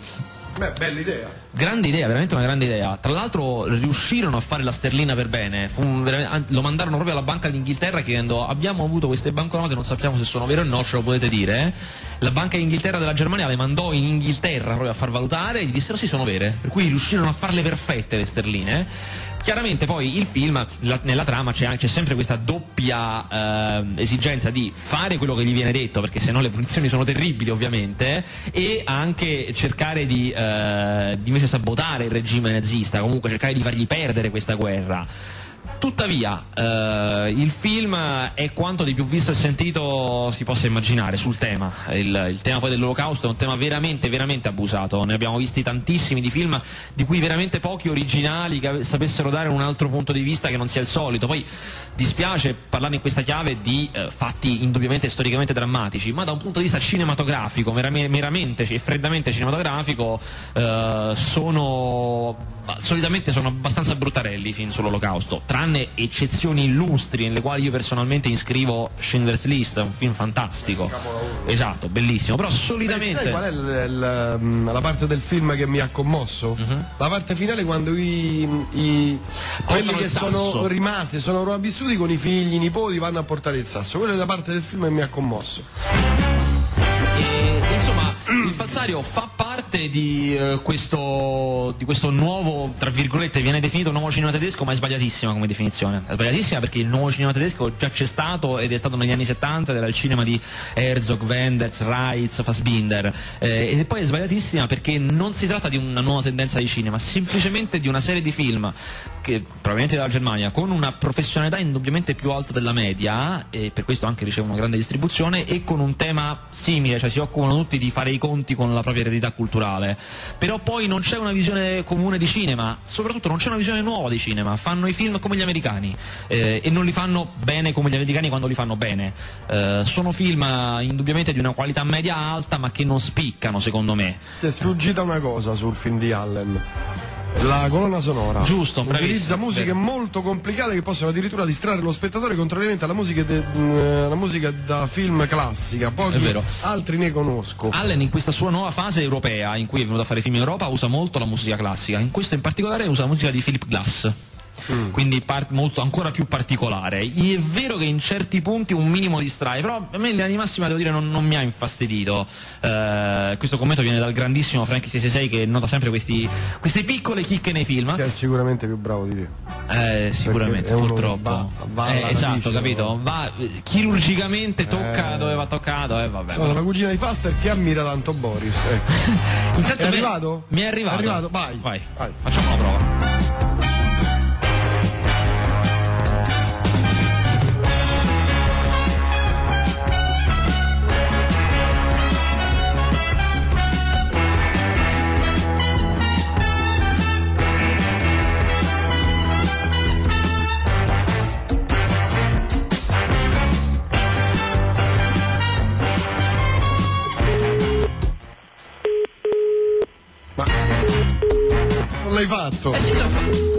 Beh, bella idea. Grande idea, veramente una grande idea. Tra l'altro riuscirono a fare la sterlina per bene. Lo mandarono proprio alla Banca d'Inghilterra chiedendo abbiamo avuto queste banconote, non sappiamo se sono vere o no, ce lo potete dire. La Banca d'Inghilterra della Germania le mandò in Inghilterra proprio a far valutare e gli dissero sì sono vere. Per cui riuscirono a farle perfette le sterline. Chiaramente poi il film, la- nella trama c'è, sempre questa doppia ehm, esigenza di fare quello che gli viene detto, perché se no le punizioni sono terribili ovviamente, e anche cercare di, eh, di invece sabotare il regime nazista, comunque cercare di fargli perdere questa guerra. Tuttavia, eh, il film è quanto di più visto e sentito si possa immaginare sul tema. Il, il tema dell'olocausto è un tema veramente, veramente abusato. Ne abbiamo visti tantissimi di film di cui veramente pochi originali che sapessero dare un altro punto di vista che non sia il solito. Poi dispiace parlare in questa chiave di eh, fatti indubbiamente storicamente drammatici, ma da un punto di vista cinematografico, merame- meramente e freddamente cinematografico, eh, sono solitamente sono abbastanza bruttarelli i film sull'olocausto, tranne eccezioni illustri nelle quali io personalmente iscrivo Schindler's List, un film fantastico. Esatto, bellissimo, però Beh, solitamente sai qual è il- il- mm, la parte del film che mi ha commosso? Mhm. La parte finale quando i, i- quelli che sono rimasti, sono sopravvissuti con i figli, i nipoti, vanno a portare il sasso. Quella è la parte del film che mi ha commosso. E, insomma, il falsario fa parte di, eh, questo, di questo nuovo, tra virgolette, viene definito nuovo cinema tedesco, ma è sbagliatissima come definizione. È sbagliatissima perché il nuovo cinema tedesco già c'è stato ed è stato negli anni 70 ed era il cinema di Herzog, Wenders, Reitz, Fassbinder. Eh, e poi è sbagliatissima perché non si tratta di una nuova tendenza di cinema, semplicemente di una serie di film che provenienti dalla Germania con una professionalità indubbiamente più alta della media e per questo anche ricevono grande distribuzione e con un tema simile, cioè si occupano tutti di fare i conti con la propria eredità culturale. Però poi non c'è una visione comune di cinema, soprattutto non c'è una visione nuova di cinema, fanno i film come gli americani eh, e non li fanno bene come gli americani quando li fanno bene. Eh, sono film eh, indubbiamente di una qualità media alta ma che non spiccano secondo me. Ti è sfuggita una cosa sul film di Allen. La colonna sonora Giusto, bravissimo, utilizza musiche vero. molto complicate che possono addirittura distrarre lo spettatore contrariamente alla musica, de- mh, alla musica da film classica. Pochi altri ne conosco. Allen in questa sua nuova fase europea in cui è venuto a fare film in Europa usa molto la musica classica, in questo in particolare usa la musica di Philip Glass. Quindi par- molto ancora più particolare. È vero che in certi punti un minimo distrae, però a me in linea di massima devo dire non, non mi ha infastidito. Eh, questo commento viene dal grandissimo Frankie 666 che nota sempre questi- queste piccole chicche nei film. Che è sicuramente più bravo di te. Eh, sicuramente, purtroppo. va- va Eh, esatto, capito? Va eh, chirurgicamente tocca dove va toccato, eh vabbè. Sono la cugina di Faster che ammira tanto Boris. ecco. Intanto È arrivato? Mi è arrivato. È arrivato, vai. Vai. Vai. Facciamo una prova. Fatto? Eh.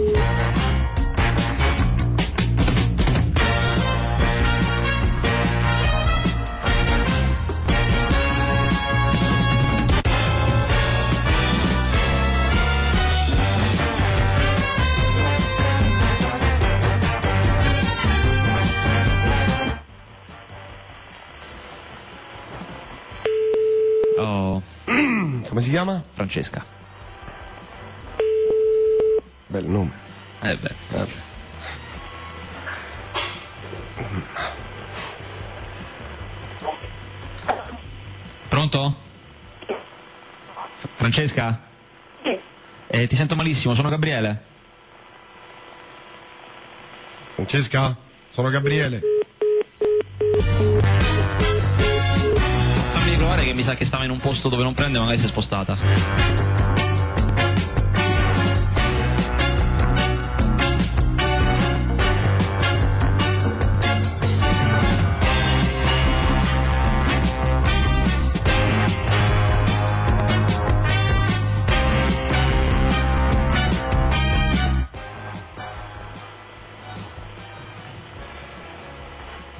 Oh, Come si chiama? Francesca. Francesca? Sì. Eh, ti sento malissimo, sono Gabriele. Francesca? Sono Gabriele. Fammi provare che mi sa che stava in un posto dove non prende, magari si è spostata.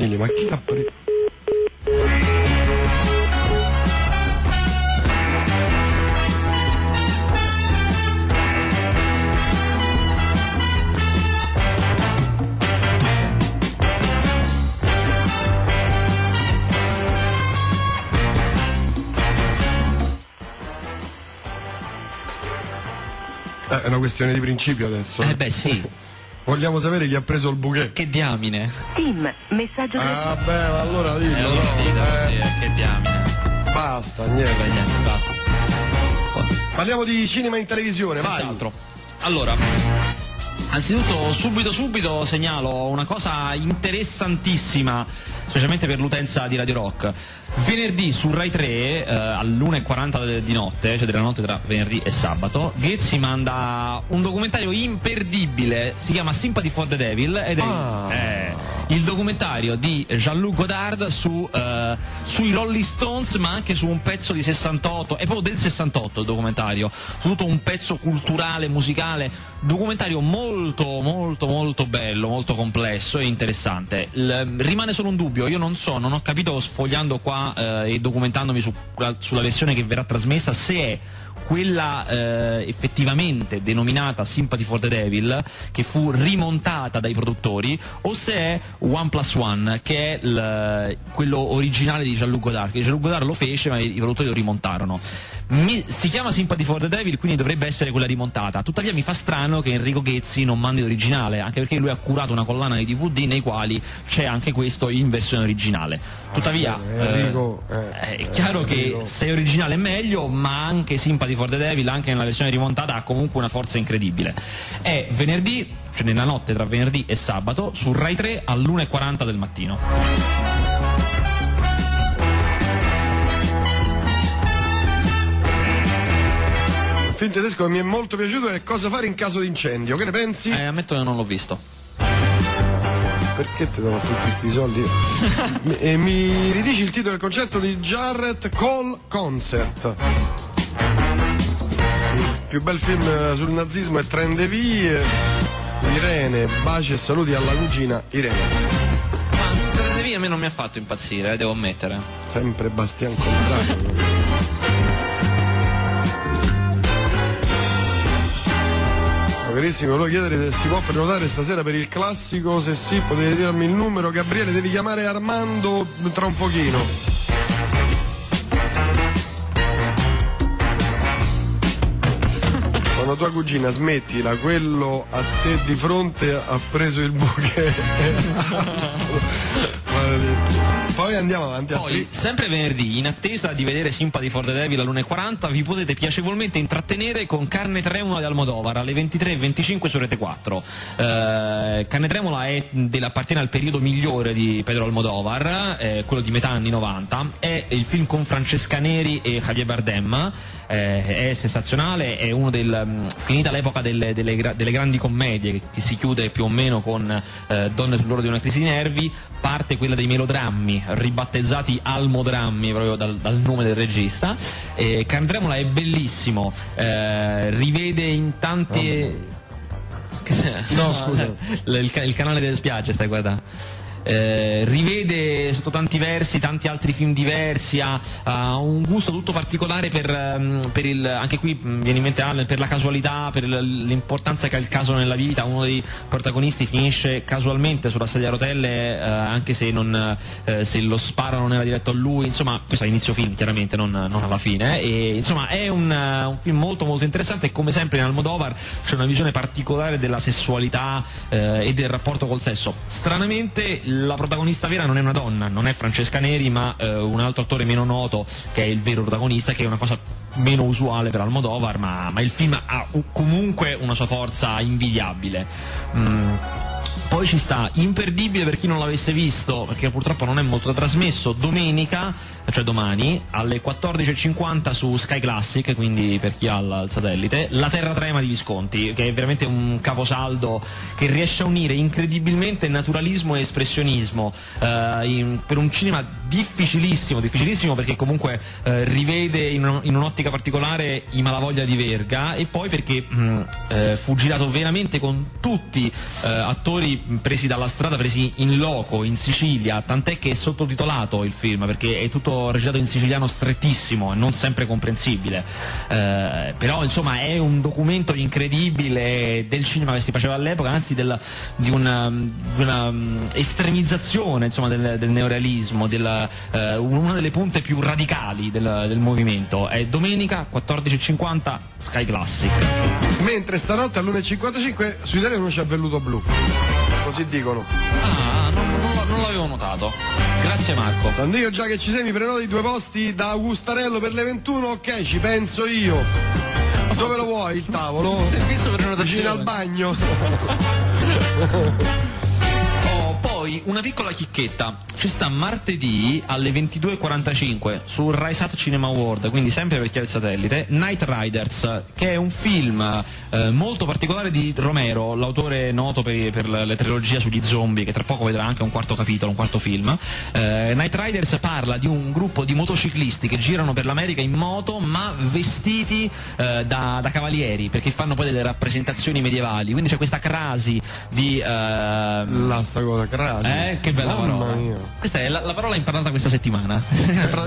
Emilio, ma chi ha preso? Eh, è una questione di principio adesso. Eh beh sì, Vogliamo sapere chi ha preso il bouquet. che diamine. Tim, messaggio. Ah beh, ma allora dillo, Eh, no? Eh, sì, eh, che diamine. Basta, niente. niente, basta. Parliamo di cinema in televisione, vai. Senz'altro. Allora, anzitutto, subito subito segnalo una cosa interessantissima, specialmente per l'utenza di Radio Rock. Venerdì su Rai 3 eh, all'1.40 de- di notte, cioè della notte tra venerdì e sabato, Ghezzi manda un documentario imperdibile, si chiama Sympathy for the Devil ed è Ah. eh, il documentario di Jean-Luc Godard su, eh, sui Rolling Stones ma anche su un pezzo di 68, è proprio del 68 il documentario, su tutto un pezzo culturale, musicale, documentario molto molto molto bello, molto complesso e interessante. Il- rimane solo un dubbio, io non so, non ho capito sfogliando qua eh, e documentandomi su- sulla versione che verrà trasmessa se è quella eh, effettivamente denominata Sympathy for the Devil, che fu rimontata dai produttori, o se è One Plus One, che è il- quello originale di Jean-Luc Godard, che Jean-Luc Godard lo fece ma i, i produttori lo rimontarono. Mi- si chiama Sympathy for the Devil, quindi dovrebbe essere quella rimontata. Tuttavia mi fa strano che Enrico Ghezzi non mandi l'originale, anche perché lui ha curato una collana di DVD nei quali c'è anche questo in versione originale. Tuttavia, Eh, Enrico, eh, eh, è chiaro eh, che se è originale è meglio, ma anche Sympathy for the Devil, anche nella versione rimontata, ha comunque una forza incredibile. È venerdì, cioè nella notte tra venerdì e sabato, su Rai 3 all'1.40 del mattino. Il film tedesco che mi è molto piaciuto è Cosa fare in caso di incendio. Che ne pensi? Eh, ammetto che non l'ho visto. Perché ti do tutti questi soldi? mi, e mi ridici il titolo del concerto di Jarrett Call Concert. Il più bel film sul nazismo è Train de Vie. Irene, baci e saluti alla cugina Irene. Ma Tresevi a me non mi ha fatto impazzire, eh, devo ammettere. Sempre Bastian Contrario. Carissimo, volevo chiedere se si può prenotare stasera per il classico, se sì potete dirmi il numero, Gabriele devi chiamare Armando tra un pochino. Quando tua cugina smettila, quello a te di fronte ha preso il bouquet. Poi andiamo avanti Poi, sempre venerdì, in attesa di vedere Sympathy for the Devil all'1.40, vi potete piacevolmente intrattenere con Carne Tremula di Almodovar alle 23.25 su Rete 4. Eh, Carne Tremula è, della- appartiene al periodo migliore di Pedro Almodovar, eh, quello di metà anni 90. È il film con Francesca Neri e Javier Bardem. Eh, è sensazionale, è uno del. mm, finita l'epoca delle, delle delle grandi commedie, che, che si chiude più o meno con eh, Donne sull'oro di una crisi di nervi, parte quella dei melodrammi, ribattezzati Almodrammi proprio dal, dal nome del regista. E Candremola è bellissimo, eh, rivede in tanti. No, scusa. il, il canale delle spiagge stai guardando. Eh, rivede sotto tanti versi tanti altri film diversi, ha, ha un gusto tutto particolare per, ehm, per il, anche qui mh, viene in mente Allen, per la casualità, per l'importanza che ha il caso nella vita, uno dei protagonisti finisce casualmente sulla sedia a rotelle, eh, anche se, non, eh, se lo sparo non era diretto a lui, insomma questo è inizio film chiaramente, non, non alla fine, eh, e insomma è un, eh, un film molto molto interessante. E come sempre in Almodovar c'è una visione particolare della sessualità eh, e del rapporto col sesso. Stranamente la protagonista vera non è una donna, non è Francesca Neri, ma eh, un altro attore meno noto che è il vero protagonista, che è una cosa meno usuale per Almodovar, ma, ma il film ha comunque una sua forza invidiabile. Mm. Poi ci sta imperdibile per chi non l'avesse visto, perché purtroppo non è molto trasmesso, domenica cioè domani, alle 14.50 su Sky Classic, quindi per chi ha il, satellite, La Terra Trema di Visconti, che è veramente un caposaldo che riesce a unire incredibilmente naturalismo e espressionismo eh, in- per un cinema difficilissimo, difficilissimo perché comunque eh, rivede in, in un'ottica particolare i Malavoglia di Verga e poi perché mh, eh, fu girato veramente con tutti eh, attori presi dalla strada, presi in loco in Sicilia, tant'è che è sottotitolato il film perché è tutto recitato in siciliano strettissimo e non sempre comprensibile. Eh, però insomma è un documento incredibile del cinema che si faceva all'epoca, anzi del- di una, di una, mm, estremizzazione insomma, del, del neorealismo, della, eh, una delle punte più radicali del, del movimento. È domenica 14.50 Sky Classic. Mentre stanotte all'1.55 su Italia 1 c'è velluto blu. Così dicono. Ah, l'avevo notato. Grazie Marco. Quando io già che ci sei mi prenoti due posti da Augustarello per le 21, ok, ci penso io. Dove lo vuoi il tavolo? Servizio per Vicino al bagno. Poi una piccola chicchetta. Ci sta martedì alle 22.45 su Rise Cinema World, quindi sempre per chi ha il satellite, Night Riders, che è un film eh, molto particolare di Romero, l'autore noto per, per la, la sugli zombie, che tra poco vedrà anche un quarto capitolo, un quarto film. Eh, Night Riders parla di un gruppo di motociclisti che girano per l'America in moto, ma vestiti eh, da, da cavalieri, perché fanno poi delle rappresentazioni medievali. Quindi c'è questa crasi di... eh, La sta cosa, crasi. Eh, che bella Mamma parola. mia. Questa è la, la parola imparata questa settimana.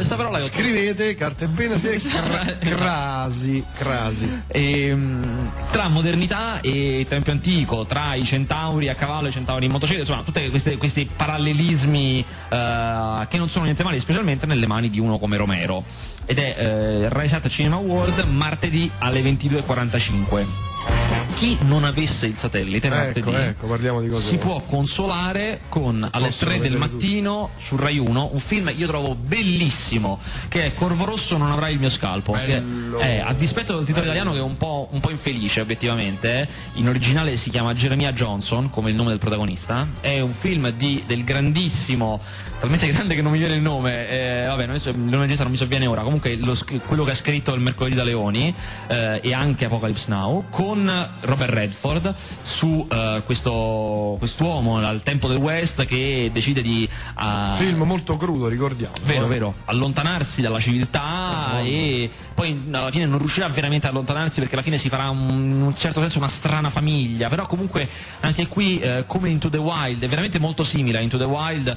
Questa parola è Scrivete, carte bene, cra- crasi, crasi. Ehm, tra modernità e tempio antico, tra i centauri a cavallo e i centauri in motocicletta, insomma, tutti questi parallelismi eh, che non sono niente male, specialmente nelle mani di uno come Romero. Ed è eh, Rise At Cinema World martedì alle 22.45. Chi non avesse il satellite martedì Ecco, ecco, si può consolare con alle Possono 3 del mattino su Rai 1 un film che io trovo bellissimo che è Corvo Rosso non avrai il mio scalpo che è, a dispetto del titolo italiano che è un po', un po' infelice obiettivamente eh, in originale si chiama Jeremiah Johnson come il nome del protagonista. È un film di, del grandissimo talmente grande che non mi viene il nome eh, vabbè non, il nome regista non mi sovviene ora. Comunque lo quello che ha scritto il Mercoledì da Leoni eh, e anche Apocalypse Now con Robert Redford su eh, questo quest'uomo al tempo del West che decide di ah, Film molto crudo, ricordiamo. Vero, eh. vero, allontanarsi dalla civiltà e poi alla fine non riuscirà veramente a allontanarsi perché alla fine si farà un, in un certo senso una strana famiglia, però comunque anche qui eh, come Into the Wild è veramente molto simile a Into the Wild,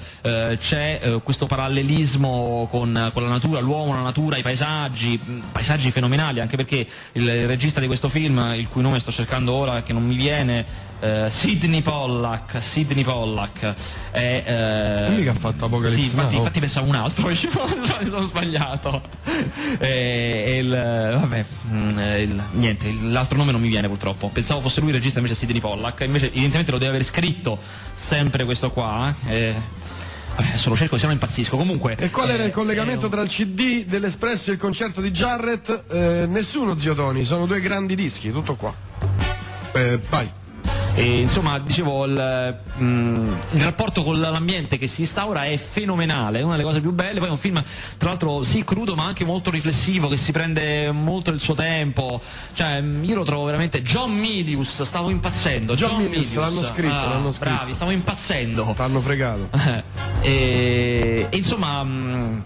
c'è questo parallelismo con, con la natura, l'uomo, la natura, i paesaggi, mh, paesaggi fenomenali, anche perché il regista di questo film, il cui nome sto cercando ora che non mi viene, eh, Sidney Pollack, Sidney Pollack è... eh, Non mica ha fatto Apocalypse sì, infatti, Now. infatti pensavo un altro, mi sono sbagliato. E, e il, vabbè, mm, eh, il- niente, l'altro nome non mi viene purtroppo. Pensavo fosse lui il regista, invece Sidney Pollack. Invece, evidentemente lo deve aver scritto sempre questo qua. E, vabbè, adesso lo cerco, se no impazzisco. Comunque. E qual era eh, il collegamento eh, tra il CD dell'Espresso e il concerto di Jarrett? Eh, nessuno, zio Tony, sono due grandi dischi, tutto qua. Eh, vai. E, insomma, dicevo, il, mm, il rapporto con l'ambiente che si instaura è fenomenale, è una delle cose più belle. Poi è un film, tra l'altro, sì, crudo, ma anche molto riflessivo, che si prende molto il suo tempo. Cioè, mm, io lo trovo veramente. John Milius, stavo impazzendo. John Milius, l'hanno scritto, Ah, l'hanno scritto. Bravi, stavo impazzendo. T'hanno fregato. e, e insomma. mm,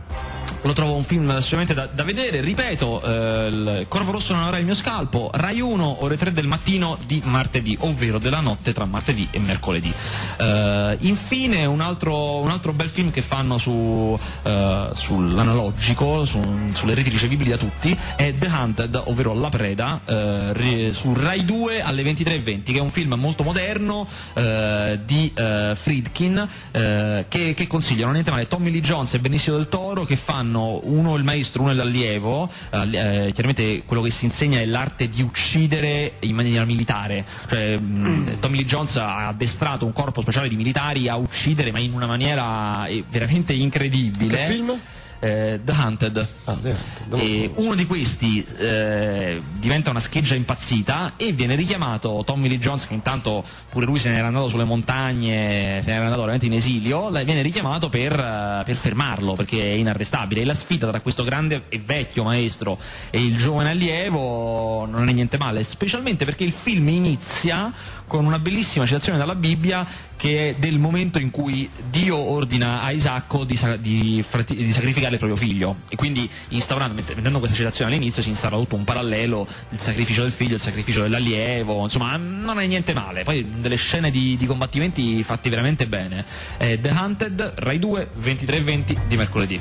lo trovo un film assolutamente da, da vedere, ripeto, eh, Corvo Rosso non avrà il mio scalpo, Rai 1, ore 3 del mattino di martedì, ovvero della notte tra martedì e mercoledì. Eh, infine un altro, un altro bel film che fanno su, eh, sull'analogico, su- sulle reti ricevibili da tutti, è The Hunted, ovvero La Preda, eh, su Rai 2 alle 23.20, che è un film molto moderno eh, di eh, Friedkin, che, che consigliano niente male Tommy Lee Jones e Benicio del Toro che fanno uno il maestro, uno l'allievo, eh, chiaramente quello che si insegna è l'arte di uccidere in maniera militare, cioè mh, Tommy Lee Jones ha addestrato un corpo speciale di militari a uccidere ma in una maniera eh, veramente incredibile. Che film? Eh, The Hunted. Ah, The Hunted, E uno di questi eh, diventa una scheggia impazzita e viene richiamato Tommy Lee Jones, che intanto pure lui se n'era andato sulle montagne, se n'era andato veramente in esilio, viene richiamato per, eh, per fermarlo perché è inarrestabile. E la sfida tra questo grande e vecchio maestro e il giovane allievo non è niente male, specialmente perché il film inizia con una bellissima citazione dalla Bibbia che è del momento in cui Dio ordina a Isacco di, di di sacrificare il proprio figlio. E quindi mettendo questa citazione all'inizio si instaura tutto un parallelo il sacrificio del figlio, il sacrificio dell'allievo insomma non è niente male. Poi delle scene di, di combattimenti fatti veramente bene. Eh, The Hunted, Rai 2, 23.20 di mercoledì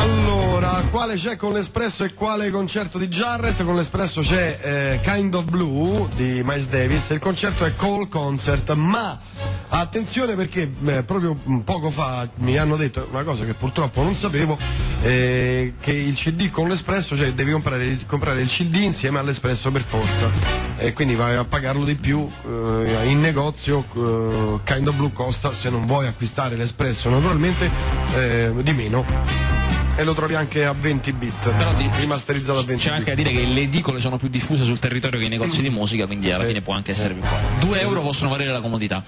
Allora, quale c'è con l'Espresso e quale concerto di Jarrett? Con l'Espresso c'è eh, Kind of Blue di Miles Davis. Il concerto è Call Concert, ma attenzione perché eh, proprio poco fa mi hanno detto una cosa che purtroppo non sapevo, eh, che il CD con l'Espresso, cioè devi comprare, comprare il CD insieme all'Espresso per forza. E quindi vai a pagarlo di più eh, in negozio, eh, Kind of Blue costa se non vuoi acquistare l'Espresso naturalmente eh, di meno e lo trovi anche a 20 bit. Però di- rimasterizzato a 20 c'è anche da bit dire che le edicole sono più diffuse sul territorio che i negozi di musica quindi alla Sì. fine può anche essere più comodo 2 euro possono valere la comodità.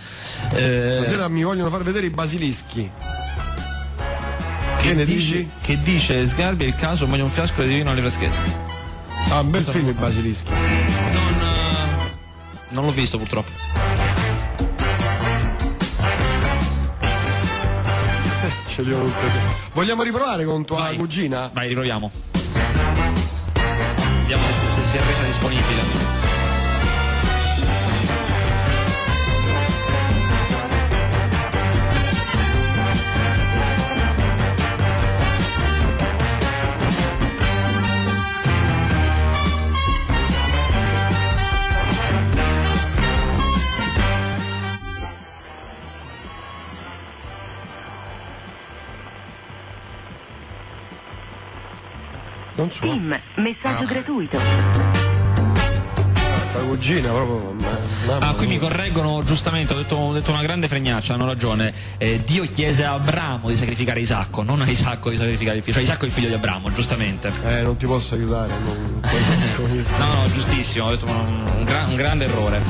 Eh, stasera mi vogliono far vedere i basilischi. Che ne dici? che dice Sgarbi è il caso meglio un fiasco di vino alle freschette. Ah un bel film i basilischi. Non, eh, non l'ho visto purtroppo. Ce li ho tutti. Vogliamo riprovare con tua Vai. cugina? Vai, riproviamo. Vediamo se, se si è resa disponibile. Non so Tim, messaggio gratuito. tua cugina proprio ma- mamma Ah, qui mi mia. correggono giustamente, ho detto, ho detto una grande fregnaccia, hanno ragione. Eh, Dio chiese a Abramo di sacrificare Isacco, non a Isacco di sacrificare il figlio. Cioè Isacco è il figlio di Abramo, giustamente. eh non ti posso aiutare non No, no, giustissimo, ho detto un, un gran- un grande errore.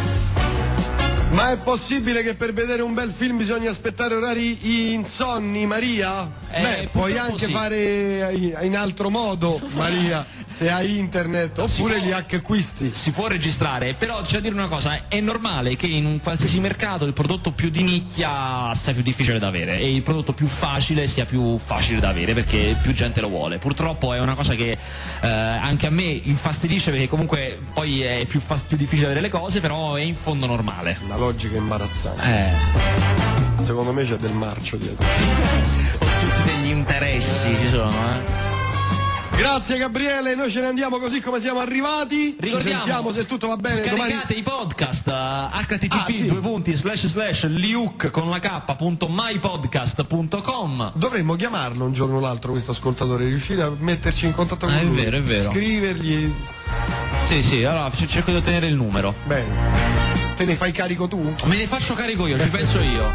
Ma è possibile che per vedere un bel film bisogna aspettare orari insonni Maria? Eh, beh puoi anche sì. fare in altro modo Maria se hai internet oppure può. li acquisti Si può registrare, però c'è da dire una cosa, è normale che in un qualsiasi mercato il prodotto più di nicchia sia più difficile da avere e il prodotto più facile sia più facile da avere perché più gente lo vuole. Purtroppo è una cosa che eh, anche a me infastidisce perché comunque poi è più, più difficile avere le cose, però è in fondo normale. La logica è imbarazzante Eh, secondo me c'è del marcio dietro ho tutti degli interessi ci sono, eh. Grazie Gabriele, noi ce ne andiamo così come siamo arrivati. Ricordiamo, se tutto va bene Scaricate domani. i podcast uh, http Ah, sì. due punti slash slash liuk con la k punto mypodcast.com Dovremmo chiamarlo un giorno o l'altro questo ascoltatore, riuscire a metterci in contatto con Ah, è lui. vero, è vero. Scrivergli. Sì, sì, allora cerco di ottenere il numero. Bene. Te ne fai carico tu? Me ne faccio carico io, ci penso io.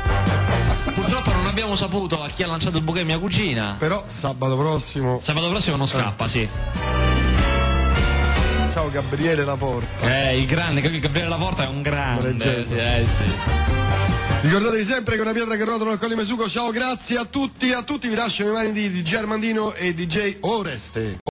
Purtroppo non abbiamo saputo a chi ha lanciato il bouquet mia cugina. Però sabato prossimo. Sabato prossimo non scappa, sì. Ciao Gabriele Laporta. Eh, il grande, Gabriele Laporta è un grande. Eh, sì. Ricordatevi sempre che una pietra che rotola al Colli Mesugo. Ciao, grazie a tutti, a tutti. Vi lascio le mani di DJ Armandino e DJ Oreste.